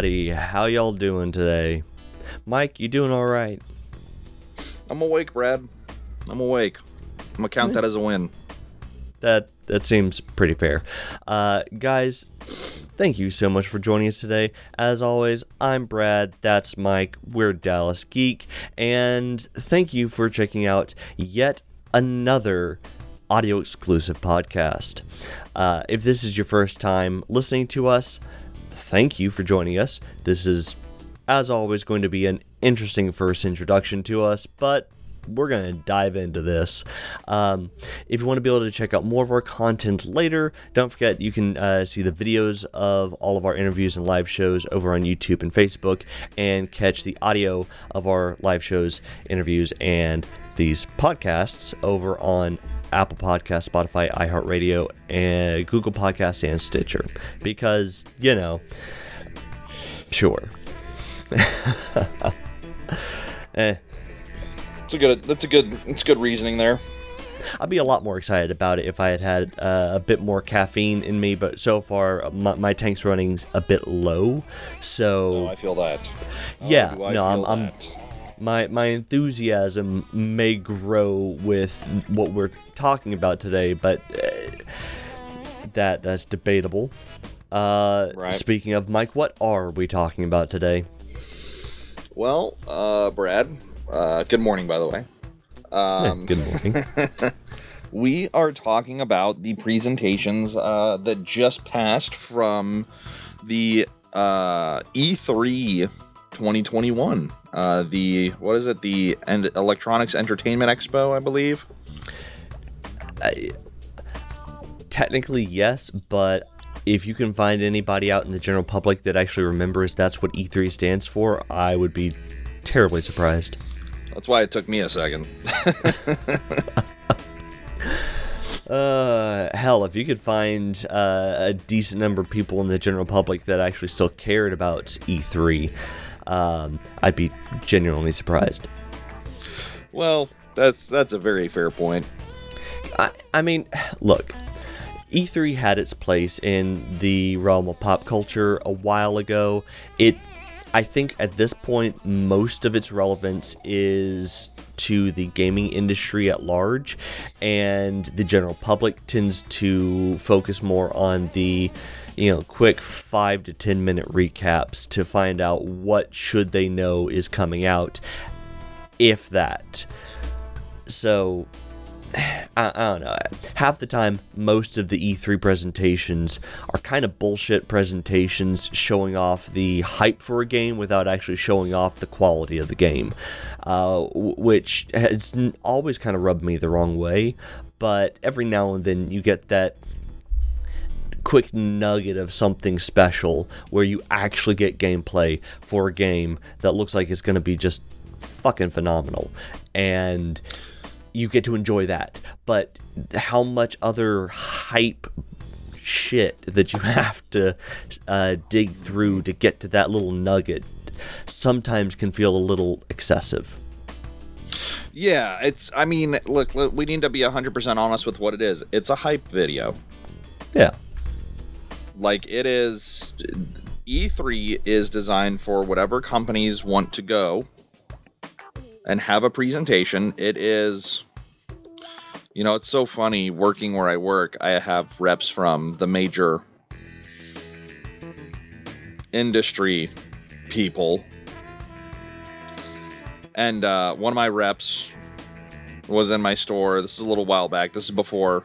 Everybody. How y'all doing today? Mike, you doing all right? I'm awake, Brad. I'm awake. I'm gonna count that as a win. That that seems pretty fair. Uh, guys, thank you so much for joining us today. As always, I'm Brad. That's Mike. We're Dallas Geek, and thank you for checking out yet another audio exclusive podcast. Uh, if this is your first time listening to us, thank you for joining us. This is, as always, going to be an interesting first introduction to us, but we're going to dive into this. Um, if you want to be able to check out more of our content later, don't forget you can uh, see the videos of all of our interviews and live shows over on YouTube and Facebook, and catch the audio of our live shows, interviews, and these podcasts over on Apple Podcast, Spotify, iHeartRadio, and Google Podcasts and Stitcher. Because, you know, sure. eh, It's a good. That's a good. It's good reasoning there. I'd be a lot more excited about it if I had had uh, a bit more caffeine in me, but so far my, my tank's running a bit low. So Oh, I feel that. Oh, yeah, no, I'm, I'm. My my enthusiasm may grow with what we're talking about today, but uh, that that's debatable. Uh, Right. Speaking of Mike, what are we talking about today? Well, uh, Brad. Uh, good morning, by the way. Um, Good morning. we are talking about the presentations uh, that just passed from the uh, E3 2021. Uh, the what is it? The and Electronics Entertainment Expo, I believe. Technically, yes, but if you can find anybody out in the general public that actually remembers that's what E3 stands for, I would be terribly surprised. That's why it took me a second. Uh, hell, if you could find uh, a decent number of people in the general public that actually still cared about E3, um, I'd be genuinely surprised. well, that's that's a very fair point. I, I mean, look, E3 had its place in the realm of pop culture a while ago. It, I think, at this point, most of its relevance is to the gaming industry at large, and the general public tends to focus more on the you know quick five to ten minute recaps to find out what should they know is coming out if that so I, I don't know. Half the time, most of the E3 presentations are kind of bullshit presentations showing off the hype for a game without actually showing off the quality of the game, uh, which has always kind of rubbed me the wrong way. But every now and then, you get that quick nugget of something special where you actually get gameplay for a game that looks like it's going to be just fucking phenomenal. And you get to enjoy that. But how much other hype shit that you have to uh, dig through to get to that little nugget sometimes can feel a little excessive. Yeah, it's. I mean, look, look, we need to be 100% honest with what it is. It's a hype video. Yeah. Like, it is. E3 is designed for whatever companies want to go and have a presentation. It is. You know, it's so funny working where I work. I have reps from the major industry people. And uh, one of my reps was in my store. This is a little while back. This is before.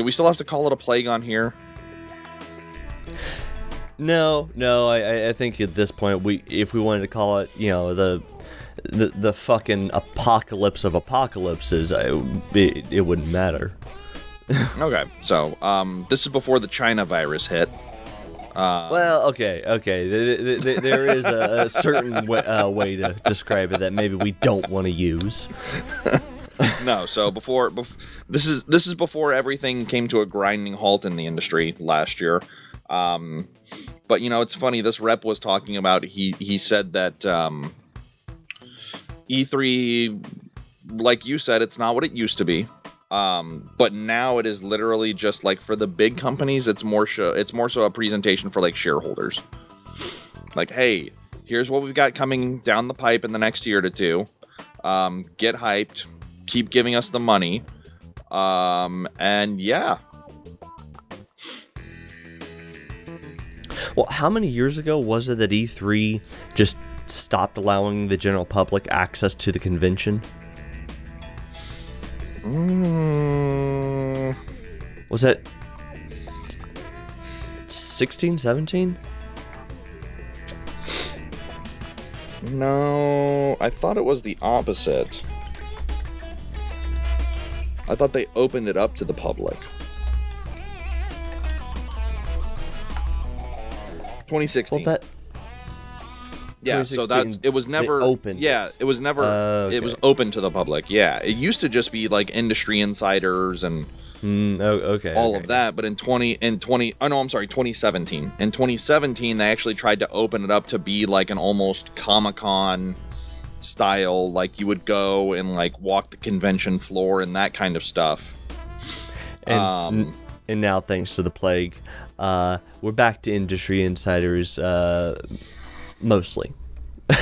Do we still have to call it a plague on here? No, no, I- I, I think at this point we if we wanted to call it, you know, the the, the fucking apocalypse of apocalypses, I, it, it wouldn't matter. Okay, so um, this is before the China virus hit. Uh, Well, okay, okay. Th- th- th- there is a, a certain way, uh, way to describe it that maybe we don't want to use. no, so before, bef- this is this is before everything came to a grinding halt in the industry last year. Um, but you know, it's funny. This rep was talking about. He he said that um, E3, like you said, it's not what it used to be. Um, but now it is literally just like for the big companies, it's more show. It's more so a presentation for like shareholders. Like, hey, here's what we've got coming down the pipe in the next year to two. Um, get hyped. Keep giving us the money. Um, and yeah, Well, how many years ago was it that E3 just stopped allowing the general public access to the convention? Mm, Was that 16, 17? no, I thought it was the opposite. I thought they opened it up to the public. 2016. Well, that yeah, so 2016, that's it was never open. Yeah, it. was never. Uh, It was open to the public. Yeah, it used to just be like industry insiders and Mm, oh, okay. all okay. of that. But in 20 in 20 oh no, I'm sorry, 2017. In 2017, they actually tried to open it up to be like an almost Comic Con style, like you would go and like walk the convention floor and that kind of stuff. And, um, and now, thanks to the plague, uh, we're back to industry insiders uh, mostly.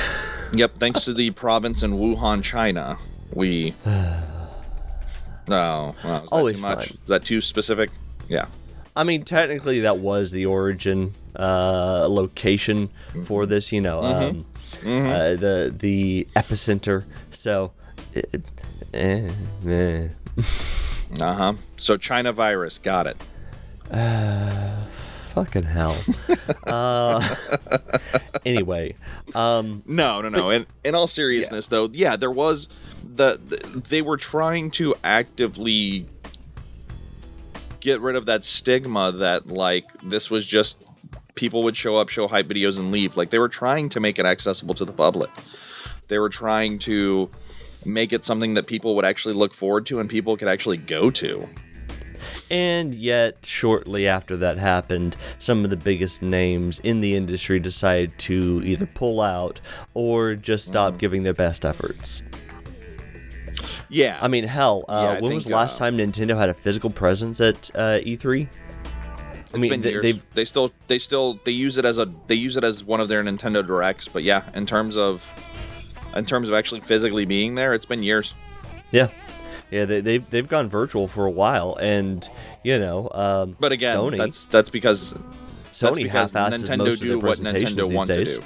Yep, thanks to the province in Wuhan, China, we. No, well, is that Always too much? Is that too specific? Yeah. I mean, technically, that was the origin uh, location for this. You know, um, Mhm. uh, the the epicenter. So, it, eh, eh. Uh huh. So China virus, got it. Uh, fucking hell. uh, anyway, um, No, no, no. In in all seriousness, though, yeah, there was the, the they were trying to actively get rid of that stigma that like this was just people would show up, show hype videos, and leave. Like they were trying to make it accessible to the public. They were trying to make it something that people would actually look forward to and people could actually go to. and yet shortly after that happened, some of the biggest names in the industry decided to either pull out or just stop mm. giving their best efforts. Yeah. I mean, hell, uh, Yeah, when was the last uh, time Nintendo had a physical presence at uh, E3? I mean, they, they've they still they still they use it as a they use it as one of their Nintendo directs, but yeah, in terms of in terms of actually physically being there, it's been years. yeah, yeah, they, they've they've gone virtual for a while, and you know, um, But again, Sony that's that's because that's Sony because half-asses Nintendo most of do their what presentations Nintendo these want days. to do.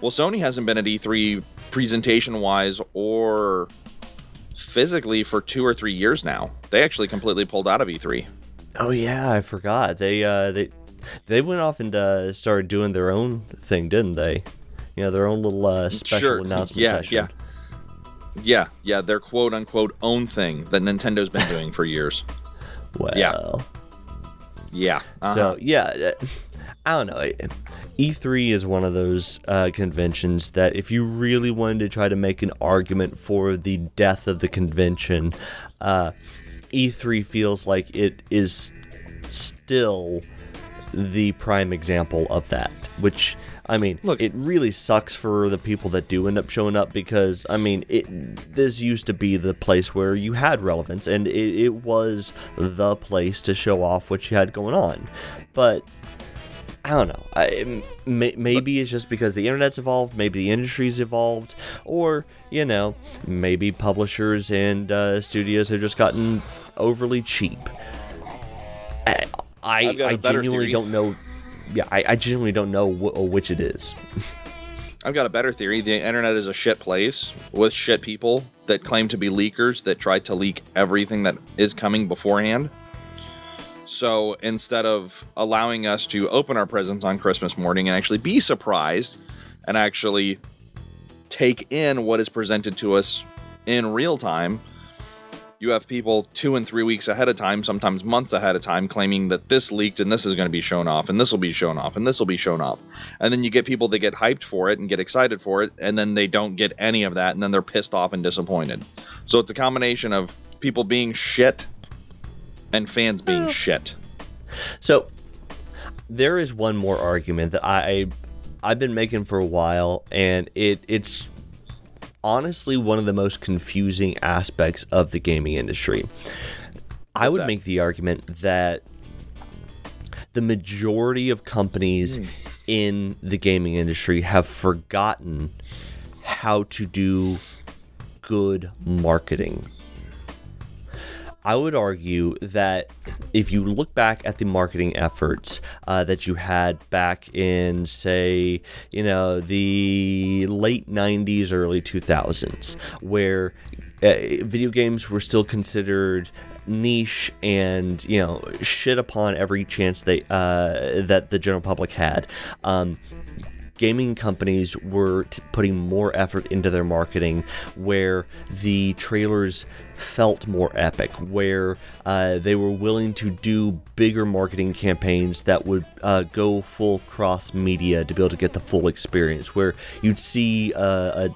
Well, Sony hasn't been at E3 presentation wise or physically for two or three years now. They actually completely pulled out of E E3. Oh yeah, I forgot. They uh they they went off and uh, started doing their own thing, didn't they? You know, their own little uh, special Sure. announcement Yeah, session. yeah. Yeah, yeah, their quote unquote own thing that Nintendo's been doing for years. Well, Yeah. Yeah. uh-huh. so yeah, I don't know. E3 is one of those uh, conventions that if you really wanted to try to make an argument for the death of the convention, uh, E3 feels like it is still the prime example of that. Which I mean, Look- it really sucks for the people that do end up showing up because I mean, it this used to be the place where you had relevance and it, it was the place to show off what you had going on. But I don't know. I, m- may, maybe it's just because the internet's evolved, maybe the industry's evolved, or you know, maybe publishers and uh, studios have just gotten overly cheap. I I, I've got a I genuinely theory. don't know. Yeah, I, I genuinely don't know wh- which it is. I've got a better theory. The internet is a shit place with shit people that claim to be leakers that try to leak everything that is coming beforehand. So instead of allowing us to open our presents on Christmas morning and actually be surprised and actually take in what is presented to us in real time, you have people two and three weeks ahead of time, sometimes months ahead of time, claiming that this leaked and this is going to be shown off and this will be shown off and this will be shown off. And then you get people that get hyped for it and get excited for it, and then they don't get any of that, and then they're pissed off and disappointed. So it's a combination of people being shit and fans being oh. shit. So there is one more argument that I I've been making for a while, and it it's honestly one of the most confusing aspects of the gaming industry. I would that? make the argument that the majority of companies hmm. in the gaming industry have forgotten how to do good marketing. I would argue that if you look back at the marketing efforts uh, that you had back in, say, you know, the late 90s, early 2000s, where uh, video games were still considered niche and you know shit upon every chance they uh, that the general public had. Um, gaming companies were t- putting more effort into their marketing where the trailers felt more epic where uh, they were willing to do bigger marketing campaigns that would uh, go full cross media to be able to get the full experience where you'd see uh,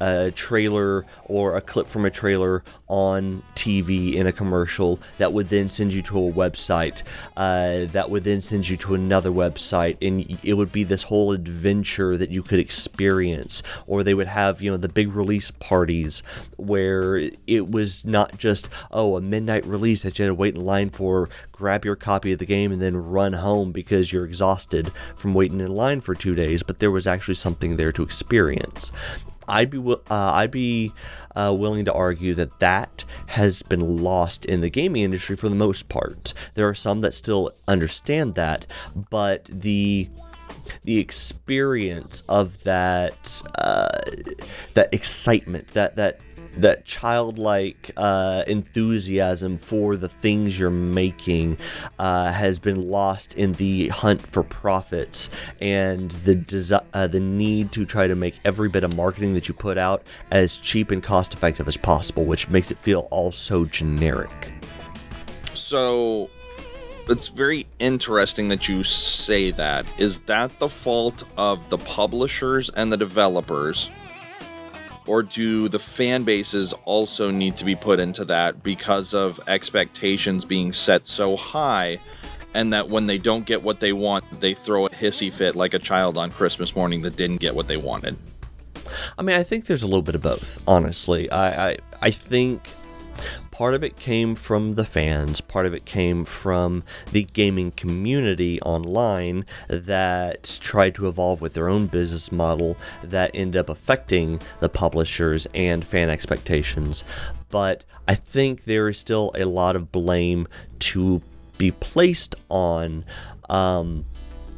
a, a trailer or a clip from a trailer on TV in a commercial that would then send you to a website uh, that would then send you to another website and it would be this whole adventure that you could experience or they would have you know the big release parties where it was not just oh a midnight release that you had to wait in line for grab your copy of the game and then run home because you're exhausted from waiting in line for two days but there was actually something there to experience I'd be uh, I'd be uh, willing to argue that that has been lost in the gaming industry for the most part. There are some that still understand that, but the the experience of that uh, that excitement that that that childlike uh, enthusiasm for the things you're making uh, has been lost in the hunt for profits and the desi- uh, the need to try to make every bit of marketing that you put out as cheap and cost effective as possible, which makes it feel all so generic. So it's very interesting that you say that. Is that the fault of the publishers and the developers? Or do the fan bases also need to be put into that because of expectations being set so high and that when they don't get what they want, they throw a hissy fit like a child on Christmas morning that didn't get what they wanted? I mean, I think there's a little bit of both. Honestly, I I, I think part of it came from the fans, part of it came from the gaming community online that tried to evolve with their own business model that ended up affecting the publishers and fan expectations. But I think there is still a lot of blame to be placed on. Um,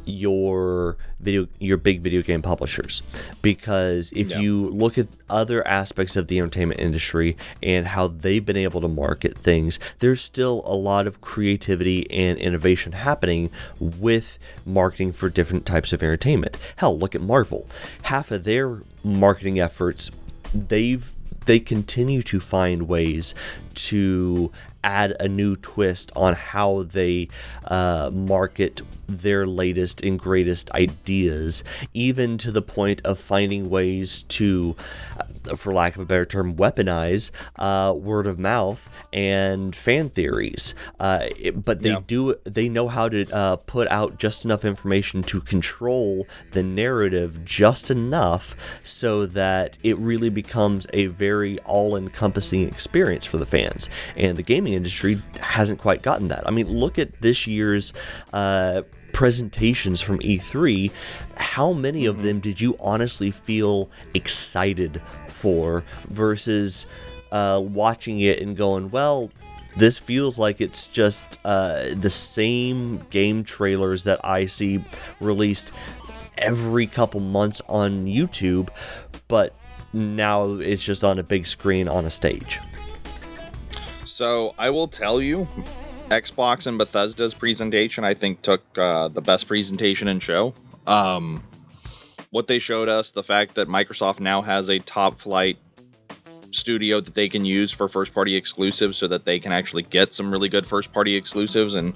your video your big video game publishers. Because if Yeah. you look at other aspects of the entertainment industry and how they've been able to market things there's still a lot of creativity and innovation happening with marketing for different types of entertainment. Hell look at marvel. Half of their marketing efforts they've they continue to find ways to add a new twist on how they uh, market their latest and greatest ideas, even to the point of finding ways to, uh, for lack of a better term, weaponize uh, word of mouth and fan theories. Uh, but they Yeah. do they know how to uh, put out just enough information to control the narrative just enough so that it really becomes a very all-encompassing experience for the fans and the gaming industry hasn't quite gotten that. I mean look at this year's uh, presentations from E3, how many of them did you honestly feel excited for versus uh, watching it and going, well, this feels like it's just uh, the same game trailers that I see released every couple months on YouTube, but now it's just on a big screen on a stage. So I will tell you, Xbox and Bethesda's presentation, I think, took uh, the best presentation in show. Um, what they showed us, the fact that Microsoft now has a top flight studio that they can use for first party exclusives so that they can actually get some really good first party exclusives and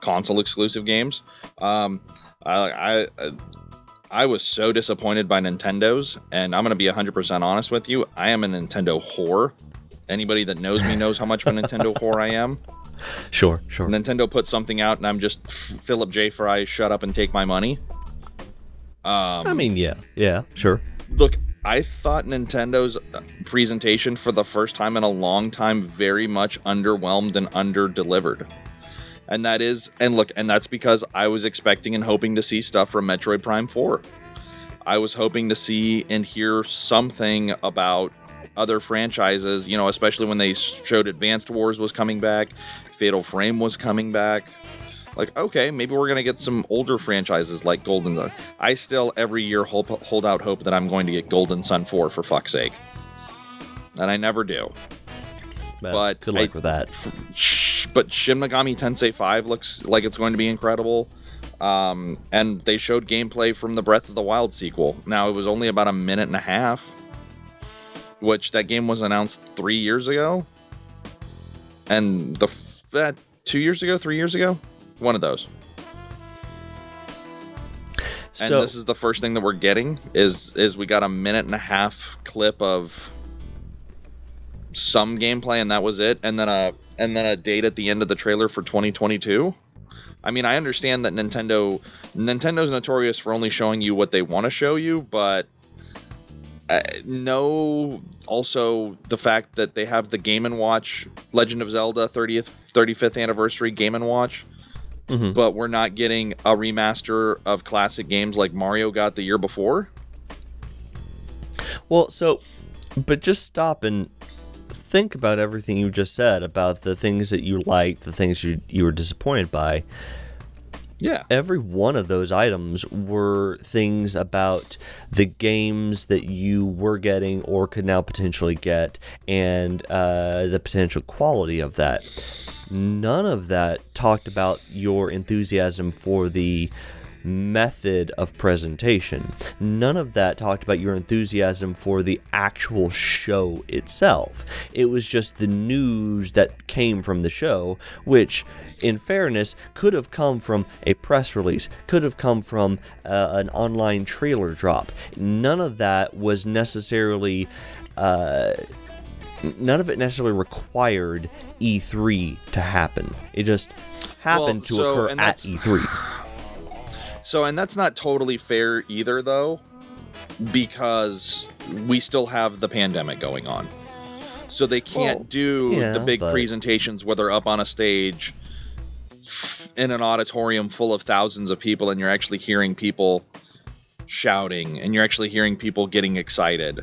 console exclusive games. Um, I, I, I was so disappointed by Nintendo's, and I'm going to be 100% honest with you. I am a Nintendo whore. Anybody that knows me knows how much of a Nintendo whore I am. Sure, sure. Nintendo puts something out, and I'm just Philip J. Fry, shut up and take my money. Um, I mean, yeah, yeah, sure. look, I thought Nintendo's uh, presentation for the first time in a long time very much underwhelmed and under delivered. And that is, and look, and that's because I was expecting and hoping to see stuff from Metroid Prime 4. I was hoping to see and hear something about other franchises, you know, especially when they showed Advanced Wars was coming back, Fatal Frame was coming back. Like, okay, maybe we're gonna get some older franchises like Golden Sun. I still every year hold, hold out hope that I'm going to get Golden Sun 4 for fuck's sake, and I never do. Well, But good luck I- with that. But Shin Megami Tensei 5 looks like it's going to be incredible. Um, and they showed gameplay from the Breath of the Wild sequel. Now it was only about a minute and a half, which that game was announced three years ago, and the that two years ago, three years ago, one of those. And So this is the first thing that we're getting is is we got a minute and a half clip of some gameplay and that was it and then a and then a date at the end of the trailer for 2022. I mean, I understand that Nintendo Nintendo's notorious for only showing you what they want to show you, but uh, no also the fact that they have the Game and Watch Legend of Zelda 30th 35th anniversary Game and Watch mhm. but we're not getting a remaster of classic games like Mario got the year before. Well, so, but just stop and think about everything you just said about the things that you liked, the things you you were disappointed by. Yeah. Every one of those items were things about the games that you were getting or could now potentially get, and uh, the potential quality of that. None of that talked about your enthusiasm for the method of presentation. None of that talked about your enthusiasm for the actual show itself. It was just the news that came from the show, which, in fairness, could have come from a press release, could have come from uh, an online trailer drop. None of that was necessarily. Uh, none of it necessarily required E3 to happen. It just happened to so- occur at E3. So, and that's not totally fair either, though, because we still have the pandemic going on. So they can't Well, do yeah, the big but- presentations where they're up on a stage in an auditorium full of thousands of people and you're actually hearing people shouting and you're actually hearing people getting excited.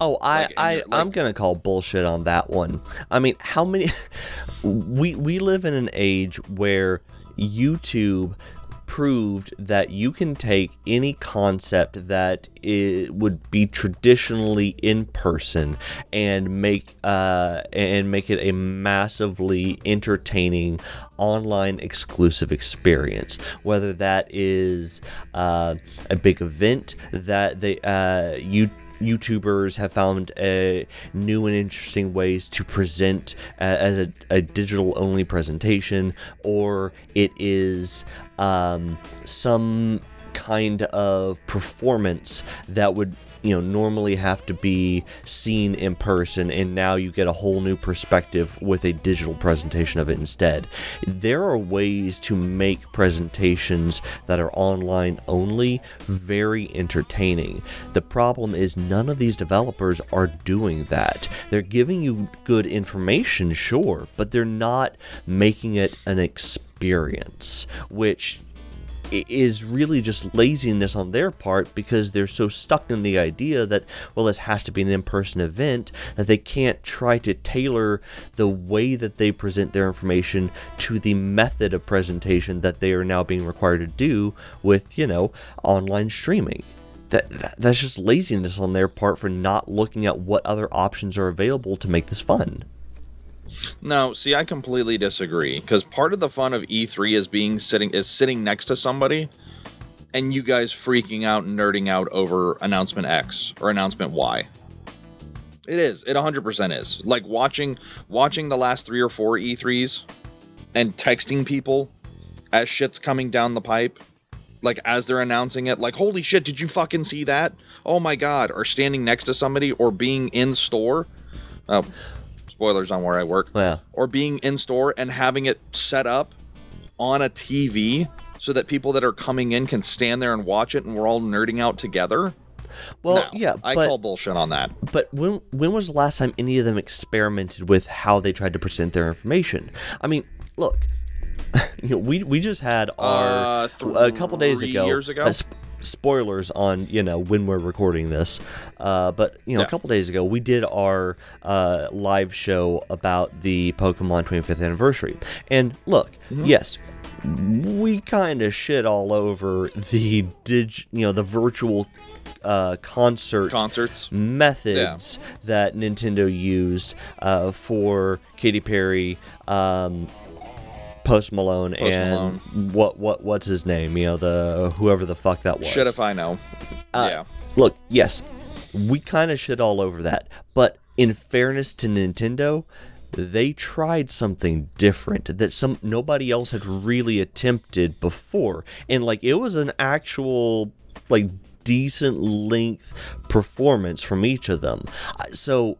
Oh, I, Like, I, and, I'm gonna call bullshit on that one. I mean, how many? we we live in an age where YouTube proved that you can take any concept that it would be traditionally in person and make uh, and make it a massively entertaining online exclusive experience. Whether that is uh, a big event that they uh, you YouTubers have found uh, new and interesting ways to present uh, as a, a digital only presentation, or it is um, some kind of performance that would you know normally have to be seen in person and now you get a whole new perspective with a digital presentation of it instead. There are ways to make presentations that are online only very entertaining. The problem is none of these developers are doing that. They're giving you good information sure but they're not making it an experience which is really just laziness on their part because they're so stuck in the idea that well this has to be an in-person event that they can't try to tailor the way that they present their information to the method of presentation that they are now being required to do with you know online streaming. That, that that's just laziness on their part for not looking at what other options are available to make this fun No, see, I completely disagree because part of the fun of E3 is being sitting is sitting next to somebody, and you guys freaking out and nerding out over announcement X or announcement Y. It is. It 100% is. Like watching watching the last three or four E3s and texting people as shit's coming down the pipe, like as they're announcing it, like holy shit, did you fucking see that? Oh my god! Or standing next to somebody or being in store. Oh, spoilers on where I work well or being in store and having it set up on a TV so that people that are coming in can stand there and watch it and we're all nerding out together. Well, No, yeah, I call bullshit on that. but when when was the last time any of them experimented with how they tried to present their information? I mean, look, you know, we we just had our Uh, a couple days three ago. years ago? uh, sp- spoilers on you know when we're recording this, uh, but you know Yeah. a couple days ago we did our uh, live show about the Pokemon 25th anniversary, and look, Mm-hmm. yes. We kind of shit all over the dig, you know, the virtual uh, concert Concerts. methods that Nintendo used uh, for Katy Perry, um, Post Malone, and what what what's his name? You know the whoever the fuck that was. Shit if I know. Uh, yeah. Look, yes, we kind of shit all over that, but in fairness to Nintendo, they tried something different that some nobody else had really attempted before, and like it was an actual like decent length performance from each of them. Uh, So.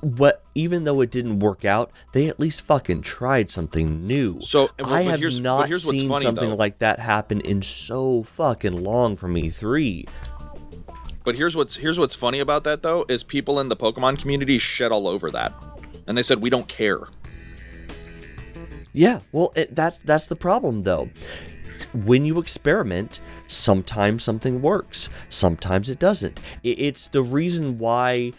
What even though it didn't work out, they at least fucking tried something new. So, and- I have not seen funny, something though. like that happen in so fucking long from E E3. But here's what's here's what's funny about that though is people in the Pokemon community shit all over that, and they said we don't care. Yeah, well, it, that that's the problem though. When you experiment, sometimes something works, sometimes it doesn't. It, it's the reason why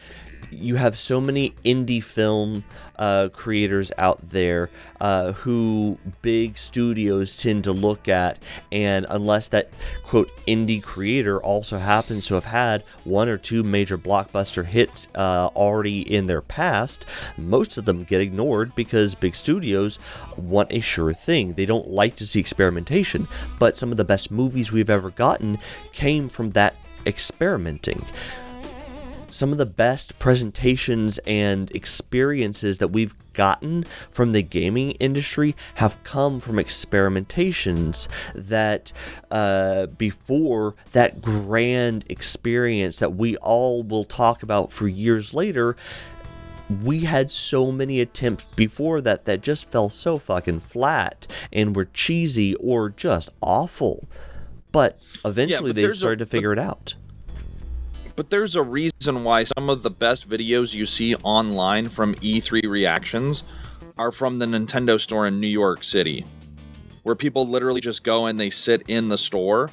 you have so many indie film uh, creators out there uh, who big studios tend to look at, and unless that quote indie creator also happens to have had one or two major blockbuster hits uh, already in their past, most of them get ignored because big studios want a sure thing. They don't like to see experimentation, but some of the best movies we've ever gotten came from that experimenting some of the best presentations and experiences that we've gotten from the gaming industry have come from experimentations that uh, before that grand experience that we all will talk about for years later we had so many attempts before that that just fell so fucking flat and were cheesy or just awful. But eventually but they there's a- started to figure it out But there's a reason why some of the best videos you see online from E3 reactions are from the Nintendo store in New York City, where people literally just go and they sit in the store.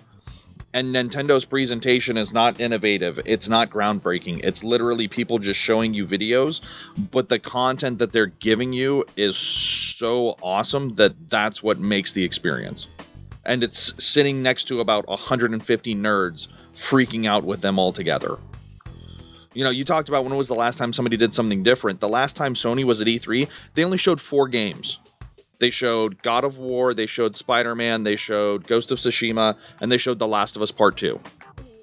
And Nintendo's presentation is not innovative. It's not groundbreaking. It's literally people just showing you videos, but the content that they're giving you is so awesome that that's what makes the experience. And it's sitting next to about 150 nerds freaking out with them all together. You know, you talked about when was the last time somebody did something different. The last time Sony was at E3, they only showed four games. They showed God of War, they showed Spider Man, they showed Ghost of Tsushima, and they showed The Last of Us Part 2.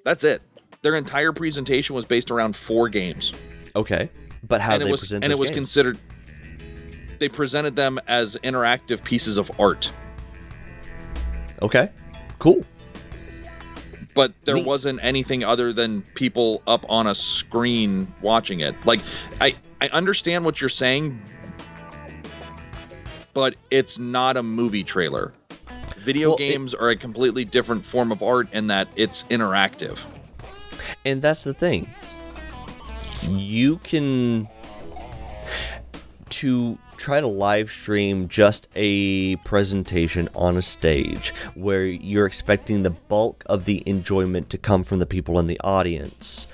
That's it. Their entire presentation was based around four games. okay but how and do it they was present and it was games? considered they presented them as interactive pieces of art. Okay, cool. But there Neat. wasn't anything other than people up on a screen watching it. Like I I understand what you're saying, but it's not a movie trailer. Video Well, it- games are a completely different form of art in that it's interactive. And that's the thing. You can to try to live stream just a presentation on a stage where you're expecting the bulk of the enjoyment to come from the people in the audience.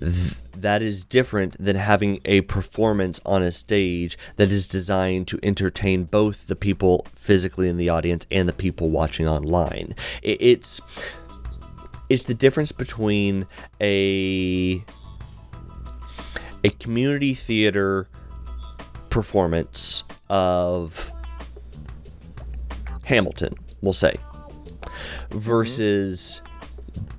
Th- that is different than having a performance on a stage that is designed to entertain both the people physically in the audience and the people watching online. It- it's it's the difference between a a community theater performance of Hamilton, we'll say, mm-hmm. versus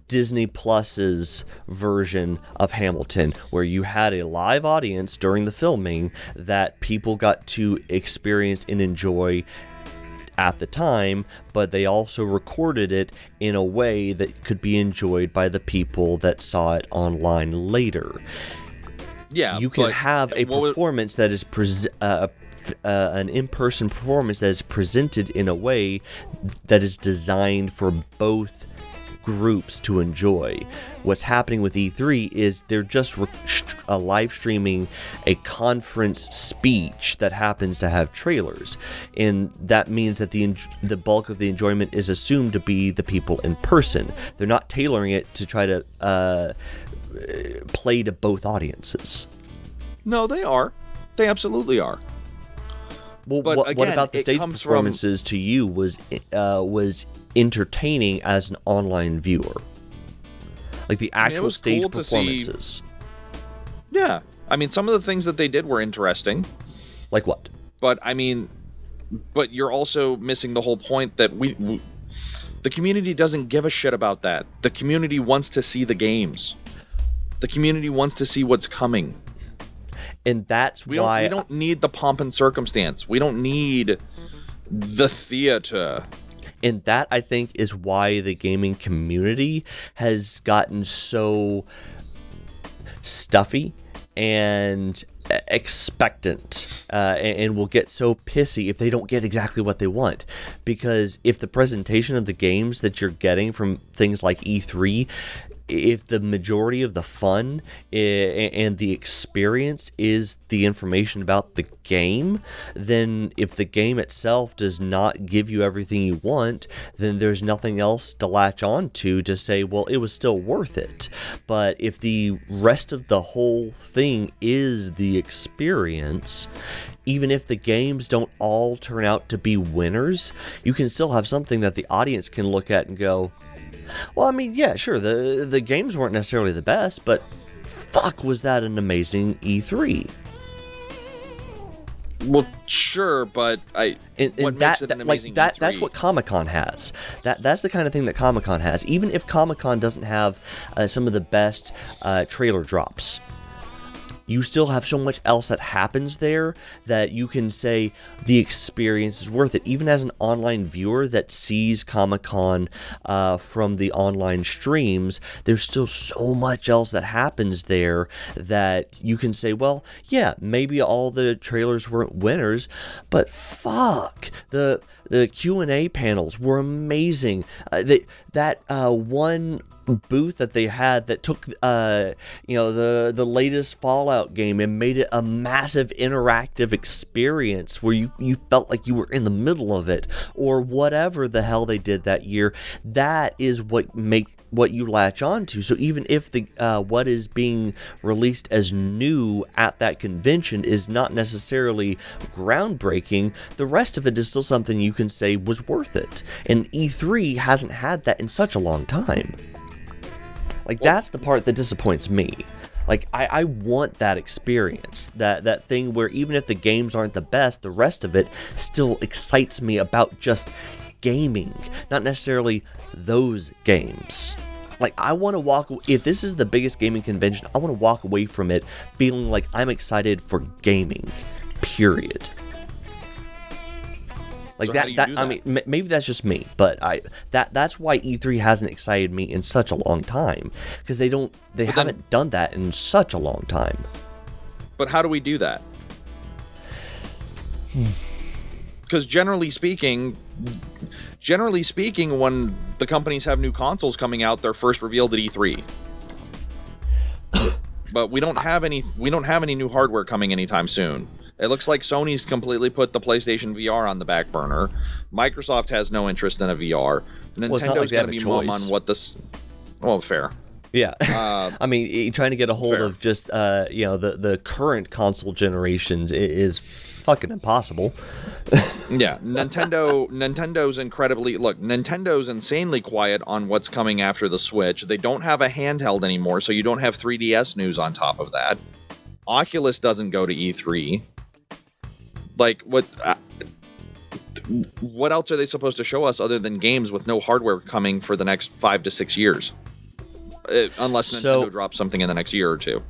Disney Plus's version of Hamilton, where you had a live audience during the filming that people got to experience and enjoy at the time, but they also recorded it in a way that could be enjoyed by the people that saw it online later. Yeah, you can have a performance that is pres- uh, uh, an in-person performance that is presented in a way that is designed for both groups to enjoy. What's happening with E3 is they're just re- uh, live streaming a conference speech that happens to have trailers, and that means that the en- the bulk of the enjoyment is assumed to be the people in person. They're not tailoring it to try to uh, play to both audiences. No, they are. They absolutely are. Well, But what, what about the stage comes from- performances to you was uh, was entertaining as an online viewer? Like the mean, it actual stage cool to see- performances. Yeah. I mean, some of the things that they did were interesting, Like what? but I mean, but you're also missing the whole point that we, we the community doesn't give a shit about that. The community wants to see the games. The community wants to see what's coming. And that's We don't why we don't need the pomp and circumstance. We don't need the theater. and that I think is why the gaming community has gotten so stuffy and expectant uh, and, and will get so pissy if they don't get exactly what they want because if the presentation of the games that you're getting from things like E3 if the majority of the fun eh, and the experience is the information about the game, then if the game itself does not give you everything you want, then there's nothing else to latch on to to say, well, it was still worth it. But if the rest of the whole thing is the experience, even if the games don't all turn out to be winners, you can still have something that the audience can look at and go, well, I mean, yeah, sure. The the games weren't necessarily the best, but fuck, was that an amazing E E3? Well, sure, but I And, and what that, that- an like amazing that E3? that's what Comic Con has. That that's the kind of thing that Comic Con has. Even if Comic Con doesn't have uh, some of the best uh, trailer drops. You still have so much else that happens there that you can say the experience is worth it. Even as an online viewer that sees Comic Con uh, from the online streams, there's still so much else that happens there that you can say, well, yeah, maybe all the trailers weren't winners, but fuck the the Q and A panels were amazing. Uh, that uh, one booth that they had that took uh you know the the latest fallout game and made it a massive interactive experience where you you felt like you were in the middle of it or whatever the hell they did that year that is what make what you latch on to. So even if the uh, what is being released as new at that convention is not necessarily groundbreaking the rest of it is still something you can say was worth it. And e3 hasn't had that in such a long time. Like that's the part that disappoints me. Like I, I want that experience, that that thing where even if the games aren't the best, the rest of it still excites me about just gaming, not necessarily those games. Like I want to walk if this is the biggest gaming convention, I want to walk away from it feeling like I'm excited for gaming. Period. Like So how that, that I mean maybe that's just me, but I that that's why E3 hasn't excited me in such a long time because they don't they But haven't done that in such a long time. But how do we do that? Hmm. Because generally speaking, generally speaking, when the companies have new consoles coming out, they're first revealed at E3. but we don't have any. We don't have any new hardware coming anytime soon. It looks like Sony's completely put the PlayStation VR on the back burner. Microsoft has no interest in a VR. Well, it's Nintendo's not like going to be mum on what this. Well, fair. Yeah. Uh, I mean, trying to get a hold Fair. of just uh, you know the the current console generations is fucking impossible. yeah, Nintendo Nintendo's incredibly look, Nintendo's insanely quiet on what's coming after the Switch. They don't have a handheld anymore, so you don't have 3DS news on top of that. Oculus doesn't go to E3. Like what uh, what else are they supposed to show us other than games with no hardware coming for the next 5 to 6 years? Uh, unless Nintendo So- drops something in the next year or two.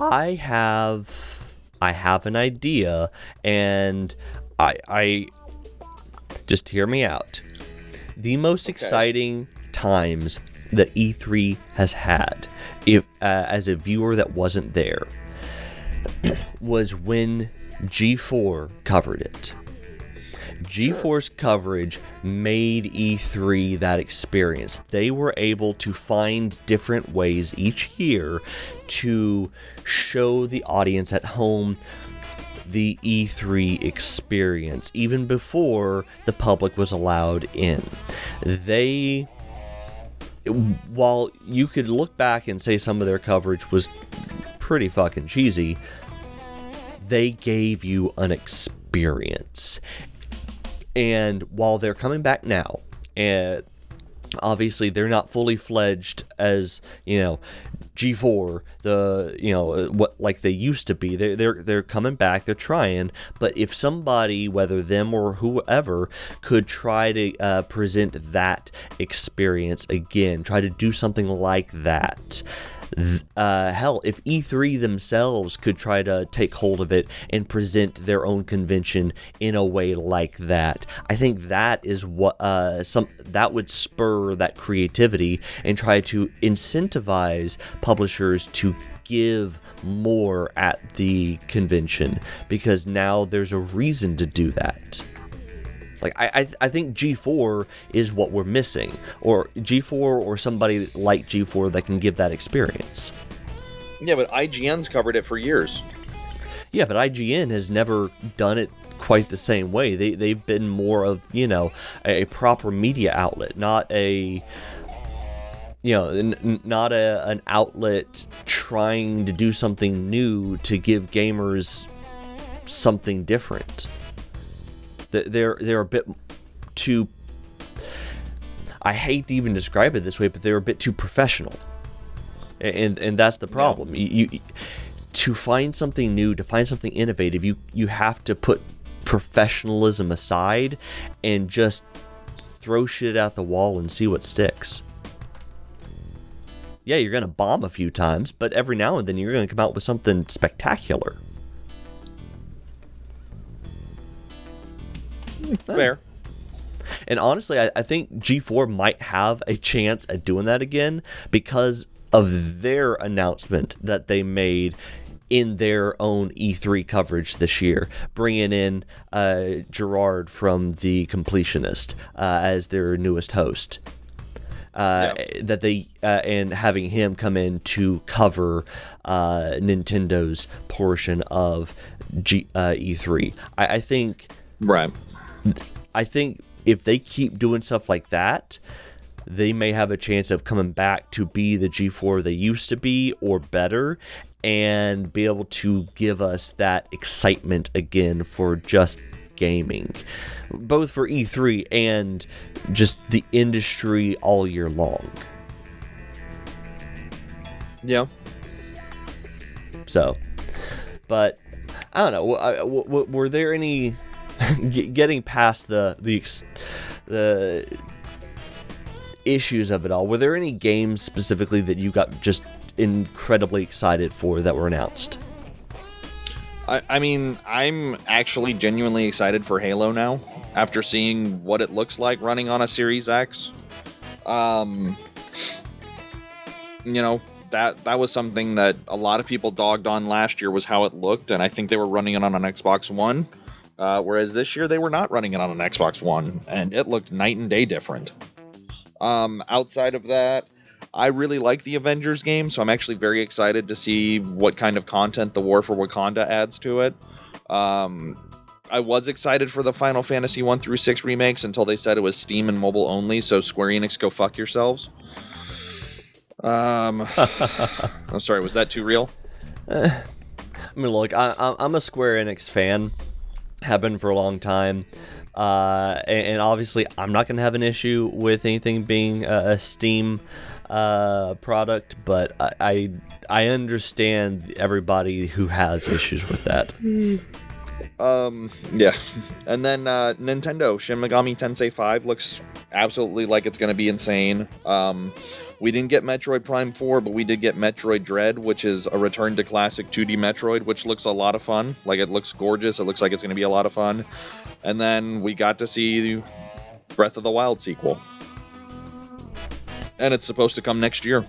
I have I have an idea and I I just hear me out. The most exciting times that E3 has had if uh, as a viewer that wasn't there was when G4 covered it. G4's coverage made E3 that experience. They were able to find different ways each year to show the audience at home the E3 experience, even before the public was allowed in. They while you could look back and say some of their coverage was pretty fucking cheesy, they gave you an experience. And while they're coming back now, and obviously they're not fully fledged as you know G4 the you know what like they used to be. They're they're they're coming back they're trying. But if somebody whether them or whoever could try to uh, present that experience again try to do something like that uh, hell, if E3 themselves could try to take hold of it and present their own convention in a way like that, I think that is what uh, some that would spur that creativity and try to incentivize publishers to give more at the convention because now there's a reason to do that. Like I, I, I think G4 is what we're missing, or G4 or somebody like G4 that can give that experience. Yeah, but IGN's covered it for years. Yeah, but IGN has never done it quite the same way. They they've been more of you know a, a proper media outlet, not a you know n- not a an outlet trying to do something new to give gamers something different they're they're a bit too I hate to even describe it this way, but they're a bit too professional, and and that's the problem. Yeah. You, you, to find something new, to find something innovative, you you have to put professionalism aside and just throw shit out the wall and see what sticks. Yeah, you're gonna bomb a few times, but every now and then you're gonna come out with something spectacular. Fair. And honestly, I, I think G4 might have a chance at doing that again because of their announcement that they made in their own E3 coverage this year, bringing in uh, Jirard from The Completionist uh, as their newest host. Uh, yeah. That they uh, and having him come in to cover uh, Nintendo's portion of G, uh, E3. I, I think right. I think if they keep doing stuff like that, they may have a chance of coming back to be the G4 they used to be or better and be able to give us that excitement again for just gaming, both for E3 and just the industry all year long. Yeah. So, but I don't know. Were there any getting past the the the issues of it all, were there any games specifically that you got just incredibly excited for that were announced? I, I mean, I'm actually genuinely excited for Halo now after seeing what it looks like running on a Series X. Um, you know, that that was something that a lot of people dogged on last year was how it looked, and I think they were running it on an Xbox One. Uh, whereas this year they were not running it on an Xbox One, and it looked night and day different. Um, outside of that, I really like the Avengers game, so I'm actually very excited to see what kind of content the War for Wakanda adds to it. Um, I was excited for the Final Fantasy 1 through 6 remakes until they said it was Steam and mobile only, so Square Enix go fuck yourselves. Um, I'm sorry, was that too real? Uh, I mean, look, I, I'm a Square Enix fan have been for a long time. Uh, and, and, obviously, I'm not going to have an issue with anything being a, a Steam uh, product, but I, I, I understand everybody who has issues with that. Um, yeah, and then uh, Nintendo Shin Megami Tensei 5 looks absolutely like it's going to be insane. Um, we didn't get Metroid Prime 4, but we did get Metroid Dread, which is a return to classic 2D Metroid, which looks a lot of fun. Like, it looks gorgeous. It looks like it's going to be a lot of fun. And then we got to see Breath of the Wild sequel. And it's supposed to come next year.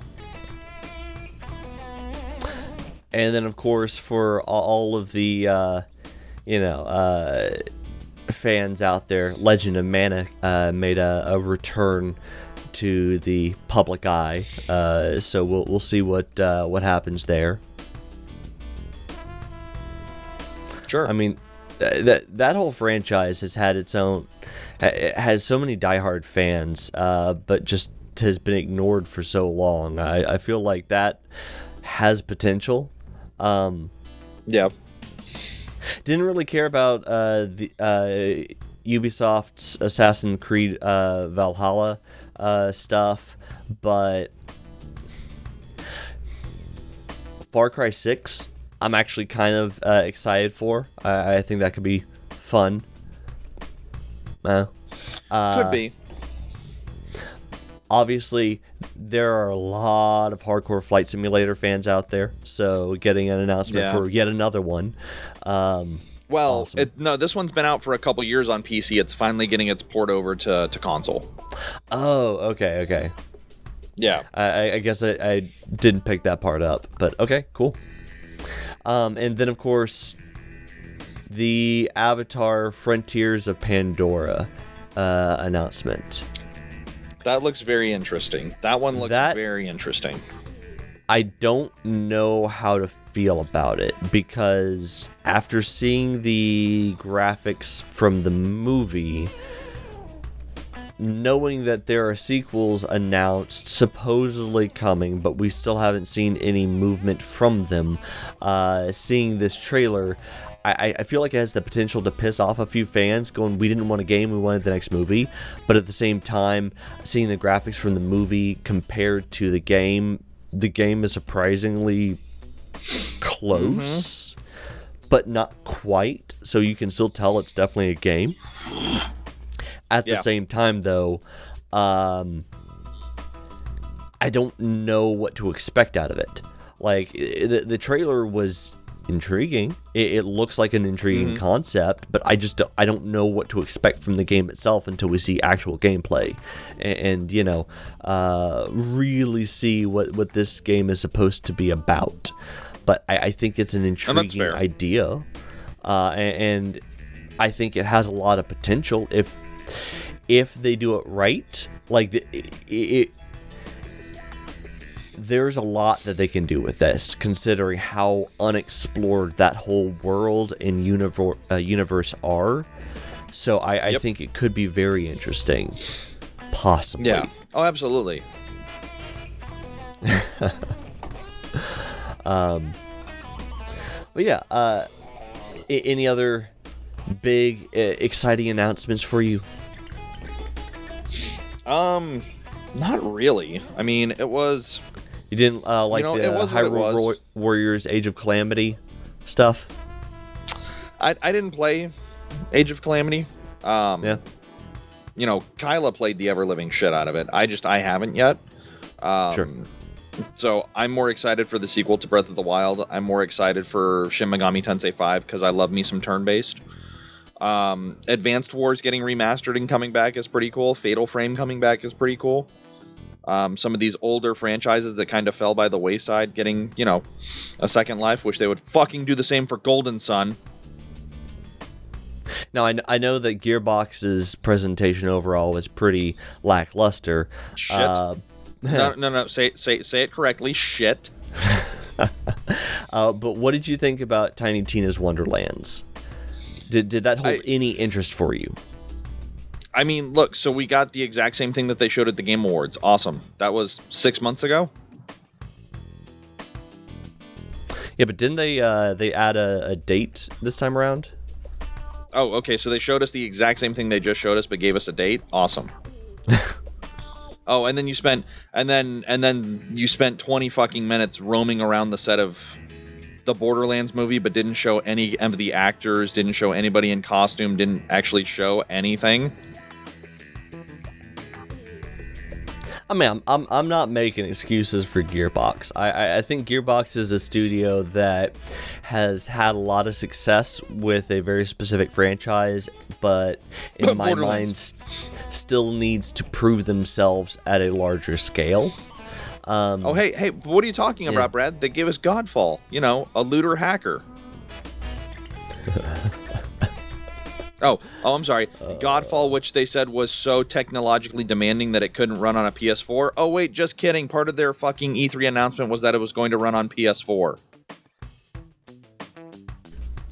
And then, of course, for all of the, uh, you know, uh, fans out there, Legend of Mana uh, made a, a return to the public eye. Uh, so we'll we'll see what uh, what happens there. Sure. I mean, that that whole franchise has had its own it has so many diehard fans, uh, but just has been ignored for so long. I, I feel like that has potential. Um, yeah. didn't really care about uh, the uh, Ubisoft's Assassin's Creed uh, Valhalla uh, stuff, but Far Cry Six, I'm actually kind of uh, excited for. I, I think that could be fun. Uh, uh, Could be. obviously there are a lot of hardcore flight simulator fans out there so getting an announcement Yeah. for yet another one um, Well, awesome. it, no, this one's been out for a couple years on PC. It's finally getting its port over to, to console. oh okay okay Yeah. I, I- guess I, I didn't pick that part up but okay cool um, and then of course the avatar frontiers of pandora uh, announcement That looks very interesting. That one looks That- very interesting. I don't know how to feel about it because after seeing the graphics from the movie, knowing that there are sequels announced, supposedly coming, but we still haven't seen any movement from them, uh, seeing this trailer. I, I feel like it has the potential to piss off a few fans going, we didn't want a game, we wanted the next movie. But at the same time, seeing the graphics from the movie compared to the game, the game is surprisingly close, but not quite. So you can still tell it's definitely a game. At the Yeah. same time, though, um, I don't know what to expect out of it. Like the, the trailer was intriguing. It, it looks like an intriguing concept, but I just don't, I don't know what to expect from the game itself until we see actual gameplay, and, and you know, uh, really see what what this game is supposed to be about. But I, I think it's an intriguing idea, uh, a- and I think it has a lot of potential if if they do it right. Like the, it, it there's a lot that they can do with this, considering how unexplored that whole world and universe uh, universe are. So I, I Yep. think it could be very interesting, possibly. Yeah. Oh, absolutely. Um, but yeah. Uh, a- any other big, uh, exciting announcements for you? Um, not really. I mean, it was. You didn't uh, like know, the Hyrule. War- Warriors Age of Calamity stuff? I I didn't play Age of Calamity. Um, Yeah. You know, Kyla played the ever living shit out of it. I just I haven't yet. Um, Sure. So I'm more excited for the sequel to Breath of the Wild. I'm more excited for Shin Megami Tensei 5 because I love me some turn-based. Um, Advanced Wars getting remastered and coming back is pretty cool. Fatal Frame coming back is pretty cool. Um, some of these older franchises that kind of fell by the wayside getting, you know, a second life. Wish they would fucking do the same for Golden Sun. Now I, I know that Gearbox's presentation overall was pretty lackluster. Shit. Uh, no, no, no. Say, say, say it correctly. Shit. uh, but what did you think about Tiny Tina's Wonderlands? Did did that hold I- any interest for you? I mean, look. So we got the exact same thing that they showed at the Game Awards. Awesome. That was six months ago. Yeah, but didn't they uh, they add a, a date this time around? Oh, okay. So they showed us the exact same thing they just showed us, but gave us a date. Awesome. oh, and then you spent, and then and then you spent twenty fucking minutes roaming around the set of the Borderlands movie, but didn't show any of the actors, didn't show anybody in costume, didn't actually show anything. I mean, I'm, I'm, I'm not making excuses for Gearbox. I, I, I think Gearbox is a studio that has had a lot of success with a very specific franchise, but in my mind, Borderlands. s- still needs to prove themselves at a larger scale. Um, Oh, hey, hey, what are you talking Yeah. about, Brad? They gave us Godfall. You know, a looter hacker. Oh, oh, I'm sorry. Uh, Godfall, which they said was so technologically demanding that it couldn't run on a PS4. Oh wait, just kidding. Part of their fucking E3 announcement was that it was going to run on PS4.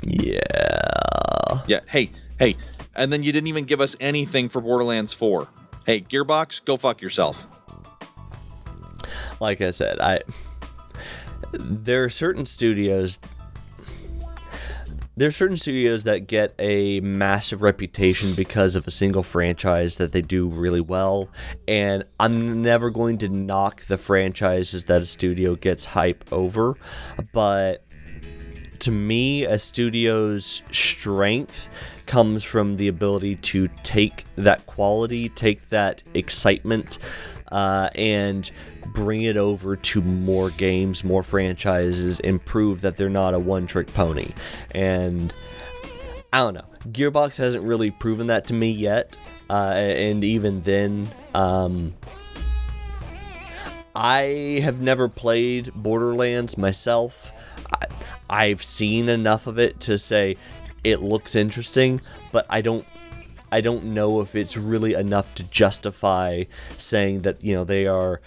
Yeah. Yeah. Hey, hey. And then you didn't even give us anything for Borderlands 4. Hey, Gearbox, go fuck yourself. Like I said, I there are certain studios there are certain studios that get a massive reputation because of a single franchise that they do really well and i'm never going to knock the franchises that a studio gets hype over but to me a studio's strength comes from the ability to take that quality take that excitement uh, and bring it over to more games, more franchises, and prove that they're not a one trick pony. And I don't know. Gearbox hasn't really proven that to me yet. Uh, and even then, um, I have never played Borderlands myself. I, I've seen enough of it to say it looks interesting, but I don't I don't know if it's really enough to justify saying that you know they are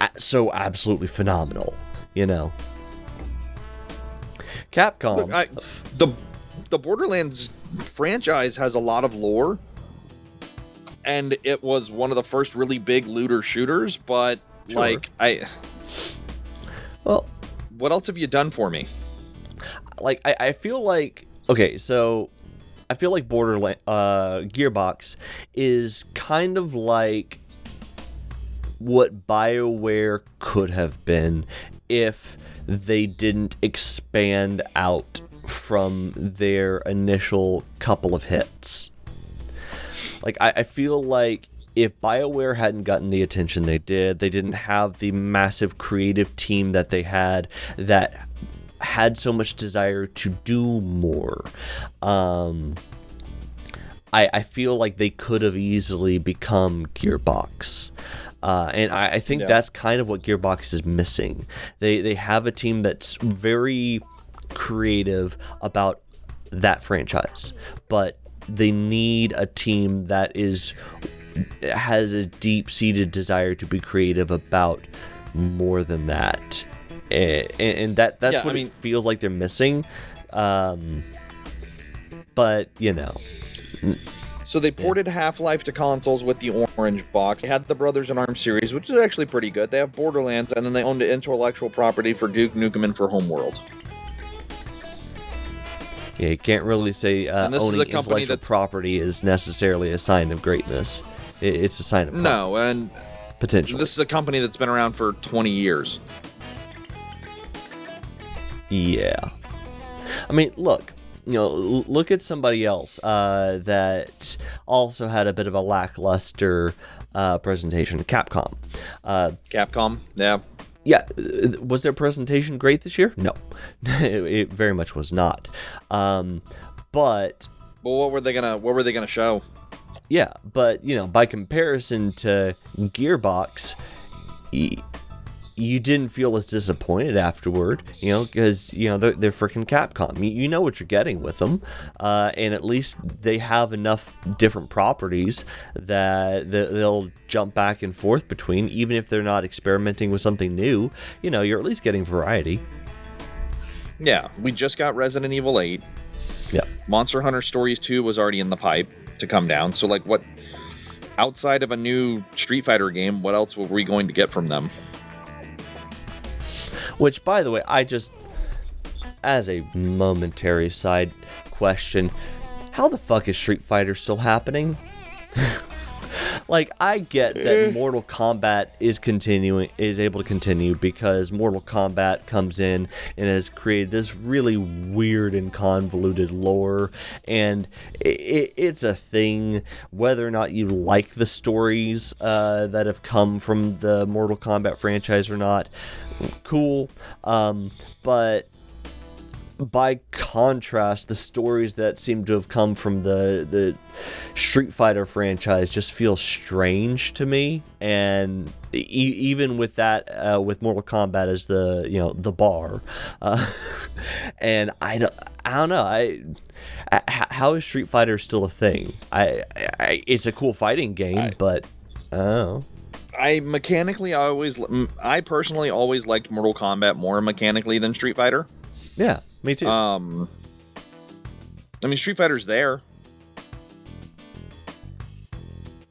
uh, so absolutely phenomenal. You know, Capcom. Look, I, the the Borderlands franchise has a lot of lore, and it was one of the first really big looter shooters. But Sure. like, I well, what else have you done for me? like I, I feel like okay, so I feel like Borderland uh, Gearbox is kind of like what BioWare could have been if they didn't expand out from their initial couple of hits. Like I, I feel like if BioWare hadn't gotten the attention they did, they didn't have the massive creative team that they had that had so much desire to do more. Um, I, I feel like they could have easily become Gearbox. Uh, and I, I think Yeah. that's kind of what Gearbox is missing. They they have a team that's very creative about that franchise, but they need a team that is has a deep seated desire to be creative about more than that. And, and that that's Yeah, what I mean- it feels like they're missing. Um, but you know, So they ported Half-Life to consoles with the Orange Box. They had the Brothers in Arms series, which is actually pretty good. They have Borderlands, and then they owned the intellectual property for Duke Nukem and for Homeworld. yeah, you can't really say uh, And this is owning intellectual that's- property is necessarily a sign of greatness. It's a sign of No, and potential. this is a company that's been around for 20 years. Yeah. I mean, look, you know, look at somebody else uh, that also had a bit of a lackluster uh, presentation. Capcom. Uh, Capcom, yeah. yeah, uh, was their presentation great this year? No, it, it very much was not. Um, but Well, what were they gonna What were they gonna show? yeah, but you know, by comparison to Gearbox, you didn't feel as disappointed afterward, you know, because you know they're, they're freaking Capcom. You, you know what you're getting with them, uh, and at least they have enough different properties that th- they'll jump back and forth between, even if they're not experimenting with something new. You know, you're at least getting variety. Yeah, we just got Resident Evil 8. Yeah. Monster Hunter Stories 2 was already in the pipe to come down. So, like, what outside of a new Street Fighter game, what else were we going to get from them? Which, by the way, I just, as a momentary side question, how the fuck is Street Fighter still happening? like, I get Eh. that Mortal Kombat is continuing, is able to continue because Mortal Kombat comes in and has created this really weird and convoluted lore, and i i it's a thing whether or not you like the stories uh, that have come from the Mortal Kombat franchise or not cool. Um, but by contrast, the stories that seem to have come from the the Street Fighter franchise just feel strange to me. And e- even with that, uh, with Mortal Kombat as the you know the bar, uh, and I don't, I don't know. I, I how is Street Fighter still a thing? I, I it's a cool fighting game, I, but oh. I mechanically I always I personally always liked Mortal Kombat more mechanically than Street Fighter. Yeah, me too. Um, I mean, Street Fighter's there,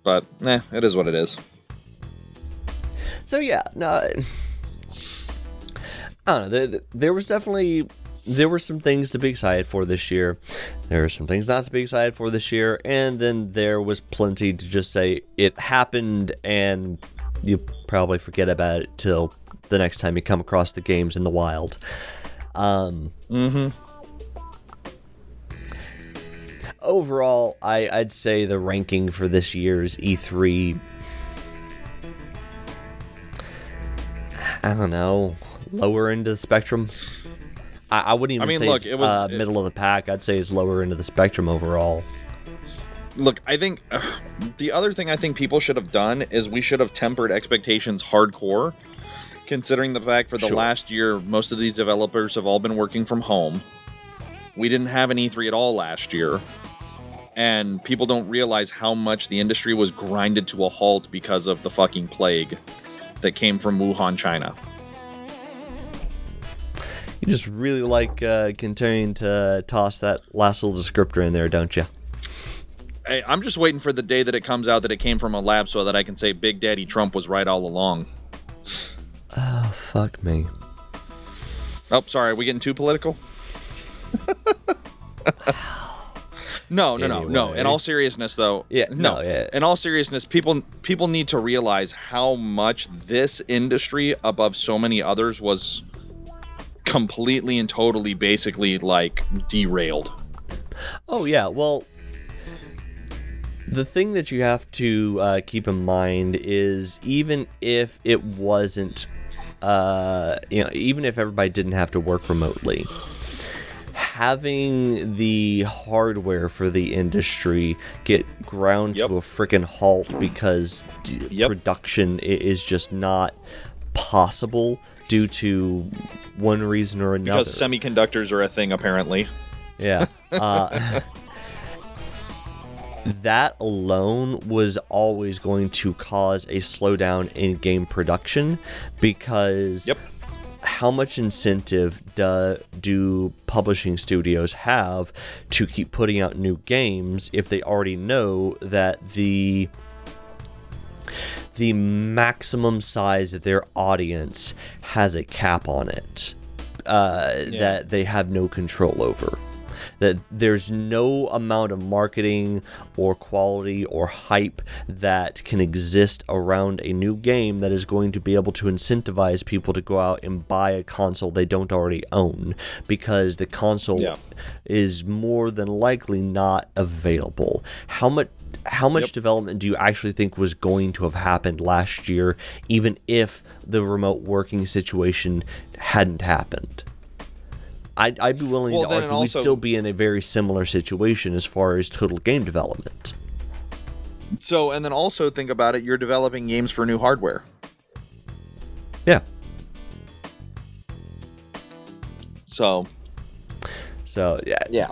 but eh, it is what it is. So yeah, no, I don't know. There, there was definitely there were some things to be excited for this year. There were some things not to be excited for this year, and then there was plenty to just say it happened, and you probably forget about it till the next time you come across the games in the wild. Um, mm-hmm. Overall, I, I'd say the ranking for this year's E3. I don't know, lower into the spectrum. I, I wouldn't even I mean, say look, it was uh, middle of the pack. I'd say it's lower into the spectrum overall. Look, I think uh, the other thing I think people should have done is we should have tempered expectations hardcore considering the fact for the sure. last year, most of these developers have all been working from home. We didn't have an E3 at all last year. And people don't realize how much the industry was grinded to a halt because of the fucking plague that came from Wuhan, China. You just really like uh, continuing to toss that last little descriptor in there, don't you? Hey, I'm just waiting for the day that it comes out that it came from a lab so that I can say Big Daddy Trump was right all along. Oh, fuck me. Oh, sorry. Are we getting too political? no, no, anyway. no, no. In all seriousness, though. Yeah. No. no. Yeah. In all seriousness, people people need to realize how much this industry, above so many others, was completely and totally, basically, like derailed. Oh yeah. Well, the thing that you have to uh, keep in mind is even if it wasn't uh, you know, even if everybody didn't have to work remotely, having the hardware for the industry get ground yep. to a freaking halt because yep. production is just not possible due to one reason or another. Because semiconductors are a thing, apparently. Yeah. Uh, that alone was always going to cause a slowdown in game production because yep. how much incentive do, do publishing studios have to keep putting out new games if they already know that the the maximum size of their audience has a cap on it uh, yeah. that they have no control over that there's no amount of marketing or quality or hype that can exist around a new game that is going to be able to incentivize people to go out and buy a console they don't already own because the console yeah. is more than likely not available. How much how much yep. development do you actually think was going to have happened last year even if the remote working situation hadn't happened? I'd, I'd be willing well, to argue also, we'd still be in a very similar situation as far as total game development. So, and then also think about it, you're developing games for new hardware. Yeah. So. So, yeah. Yeah.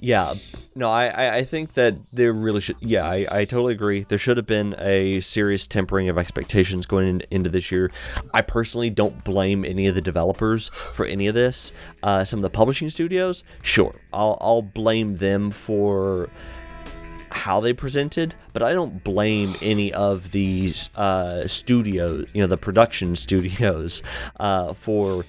Yeah, no, I, I think that there really should. Yeah, I, I totally agree. There should have been a serious tempering of expectations going in, into this year. I personally don't blame any of the developers for any of this. Uh, some of the publishing studios, sure, I'll I'll blame them for how they presented, but I don't blame any of these uh, studios, you know, the production studios, uh, for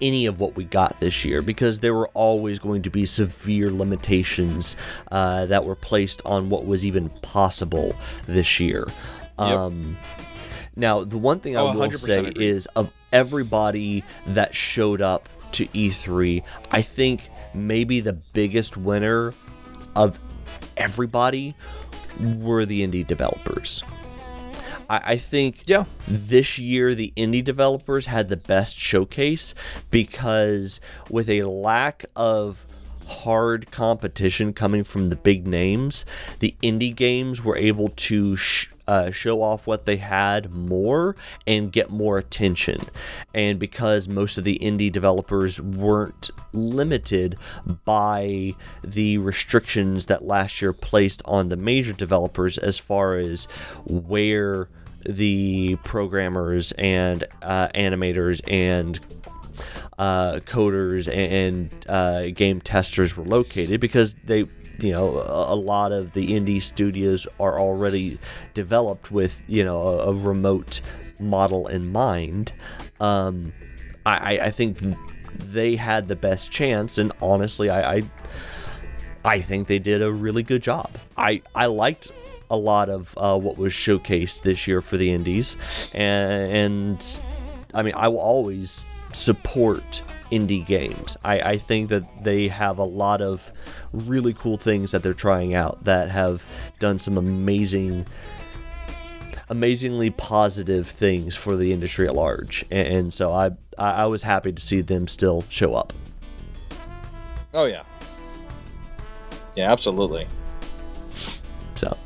any of what we got this year because there were always going to be severe limitations uh, that were placed on what was even possible this year. Yep. Um, now, the one thing I oh, will say agree. is of everybody that showed up to E3, I think maybe the biggest winner of everybody were the indie developers. I, I think Yeah. this year the indie developers had the best showcase because with a lack of hard competition coming from the big names, the indie games were able to sh- uh, show off what they had more and get more attention. And because most of the indie developers weren't limited by the restrictions that last year placed on the major developers as far as where the programmers and uh, animators and uh, coders and uh, game testers were located because they you know a, lot of the indie studios are already developed with you know a, a remote model in mind um, I, I- I think they had the best chance and honestly I, I I think they did a really good job. I, I liked a lot of uh, what was showcased this year for the Indies, and, and I mean, I will always support indie games. I, I think that they have a lot of really cool things that they're trying out that have done some amazing amazingly positive things for the industry at large and, so I, I I was happy to see them still show up Oh yeah. Yeah, absolutely. So,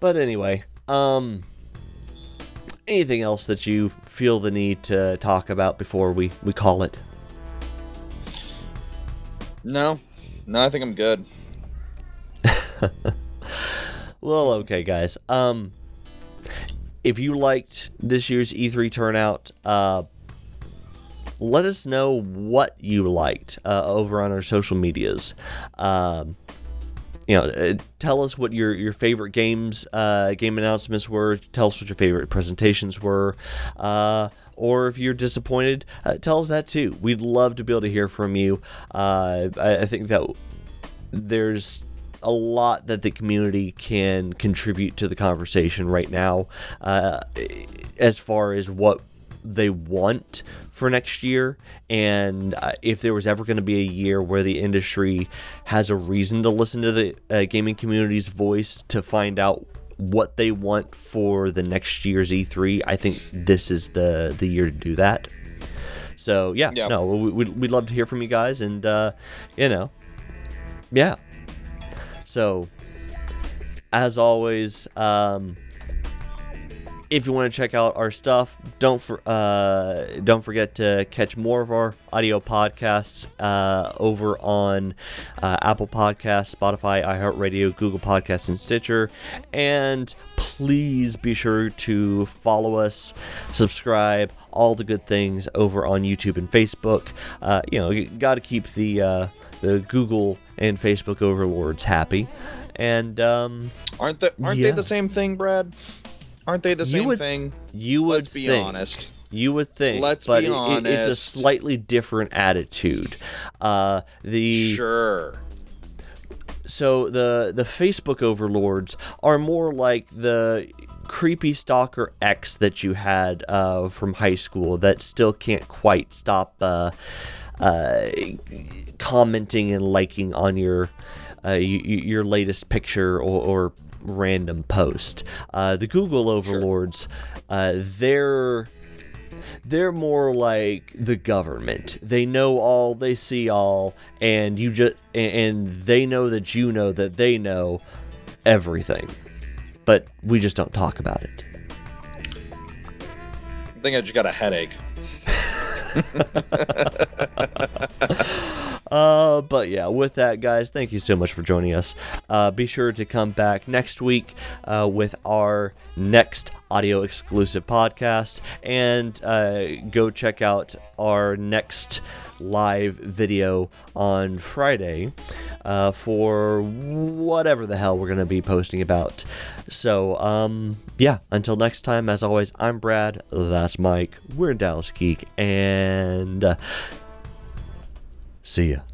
but anyway, um, anything else that you feel the need to talk about before we we call it? No, no, I think I'm good. Well, okay, guys. Um, if you liked this year's E3 turnout, uh, let us know what you liked uh, over on our social medias. Um, you know, uh, tell us what your your favorite games, uh, game announcements were. Tell us what your favorite presentations were. Uh, or if you're disappointed, uh, tell us that too. We'd love to be able to hear from you. Uh, I, I think that there's a lot that the community can contribute to the conversation right now uh, as far as what they want for next year. And uh, if there was ever going to be a year where the industry has a reason to listen to the uh, gaming community's voice to find out what they want for the next year's E3 I think this is the the year to do that. So yeah, Yeah. no we, we'd, we'd love to hear from you guys and uh, you know yeah. So, as always, um, if you want to check out our stuff, don't for, uh, don't forget to catch more of our audio podcasts uh, over on uh, Apple Podcasts, Spotify, iHeartRadio, Google Podcasts, and Stitcher. And please be sure to follow us, subscribe, all the good things over on YouTube and Facebook. Uh, you know, you got to keep the uh, the Google and Facebook overlords happy. And um, Aren't they? Aren't Yeah. they the same thing, Brad? Aren't they the You same would thing? you would Let's be think, honest. You would think, Let's but be it- it- it's a slightly different attitude. Uh, the Sure. so the the Facebook overlords are more like the creepy stalker X that you had uh, from high school that still can't quite stop uh, uh, commenting and liking on your uh, your latest picture or, or random post. Uh, the Google overlords, uh, they're they're more like the government. They know all, they see all, and you just and they know that you know that they know everything. But we just don't talk about it. I think I just got a headache. Uh, but yeah, with that, guys, thank you so much for joining us. Uh, be sure to come back next week uh, with our next audio exclusive podcast and uh, go check out our next live video on Friday uh, for whatever the hell we're going to be posting about. So, um, yeah, until next time, as always, I'm Brad, that's Mike, we're Dallas Geek, and. See ya.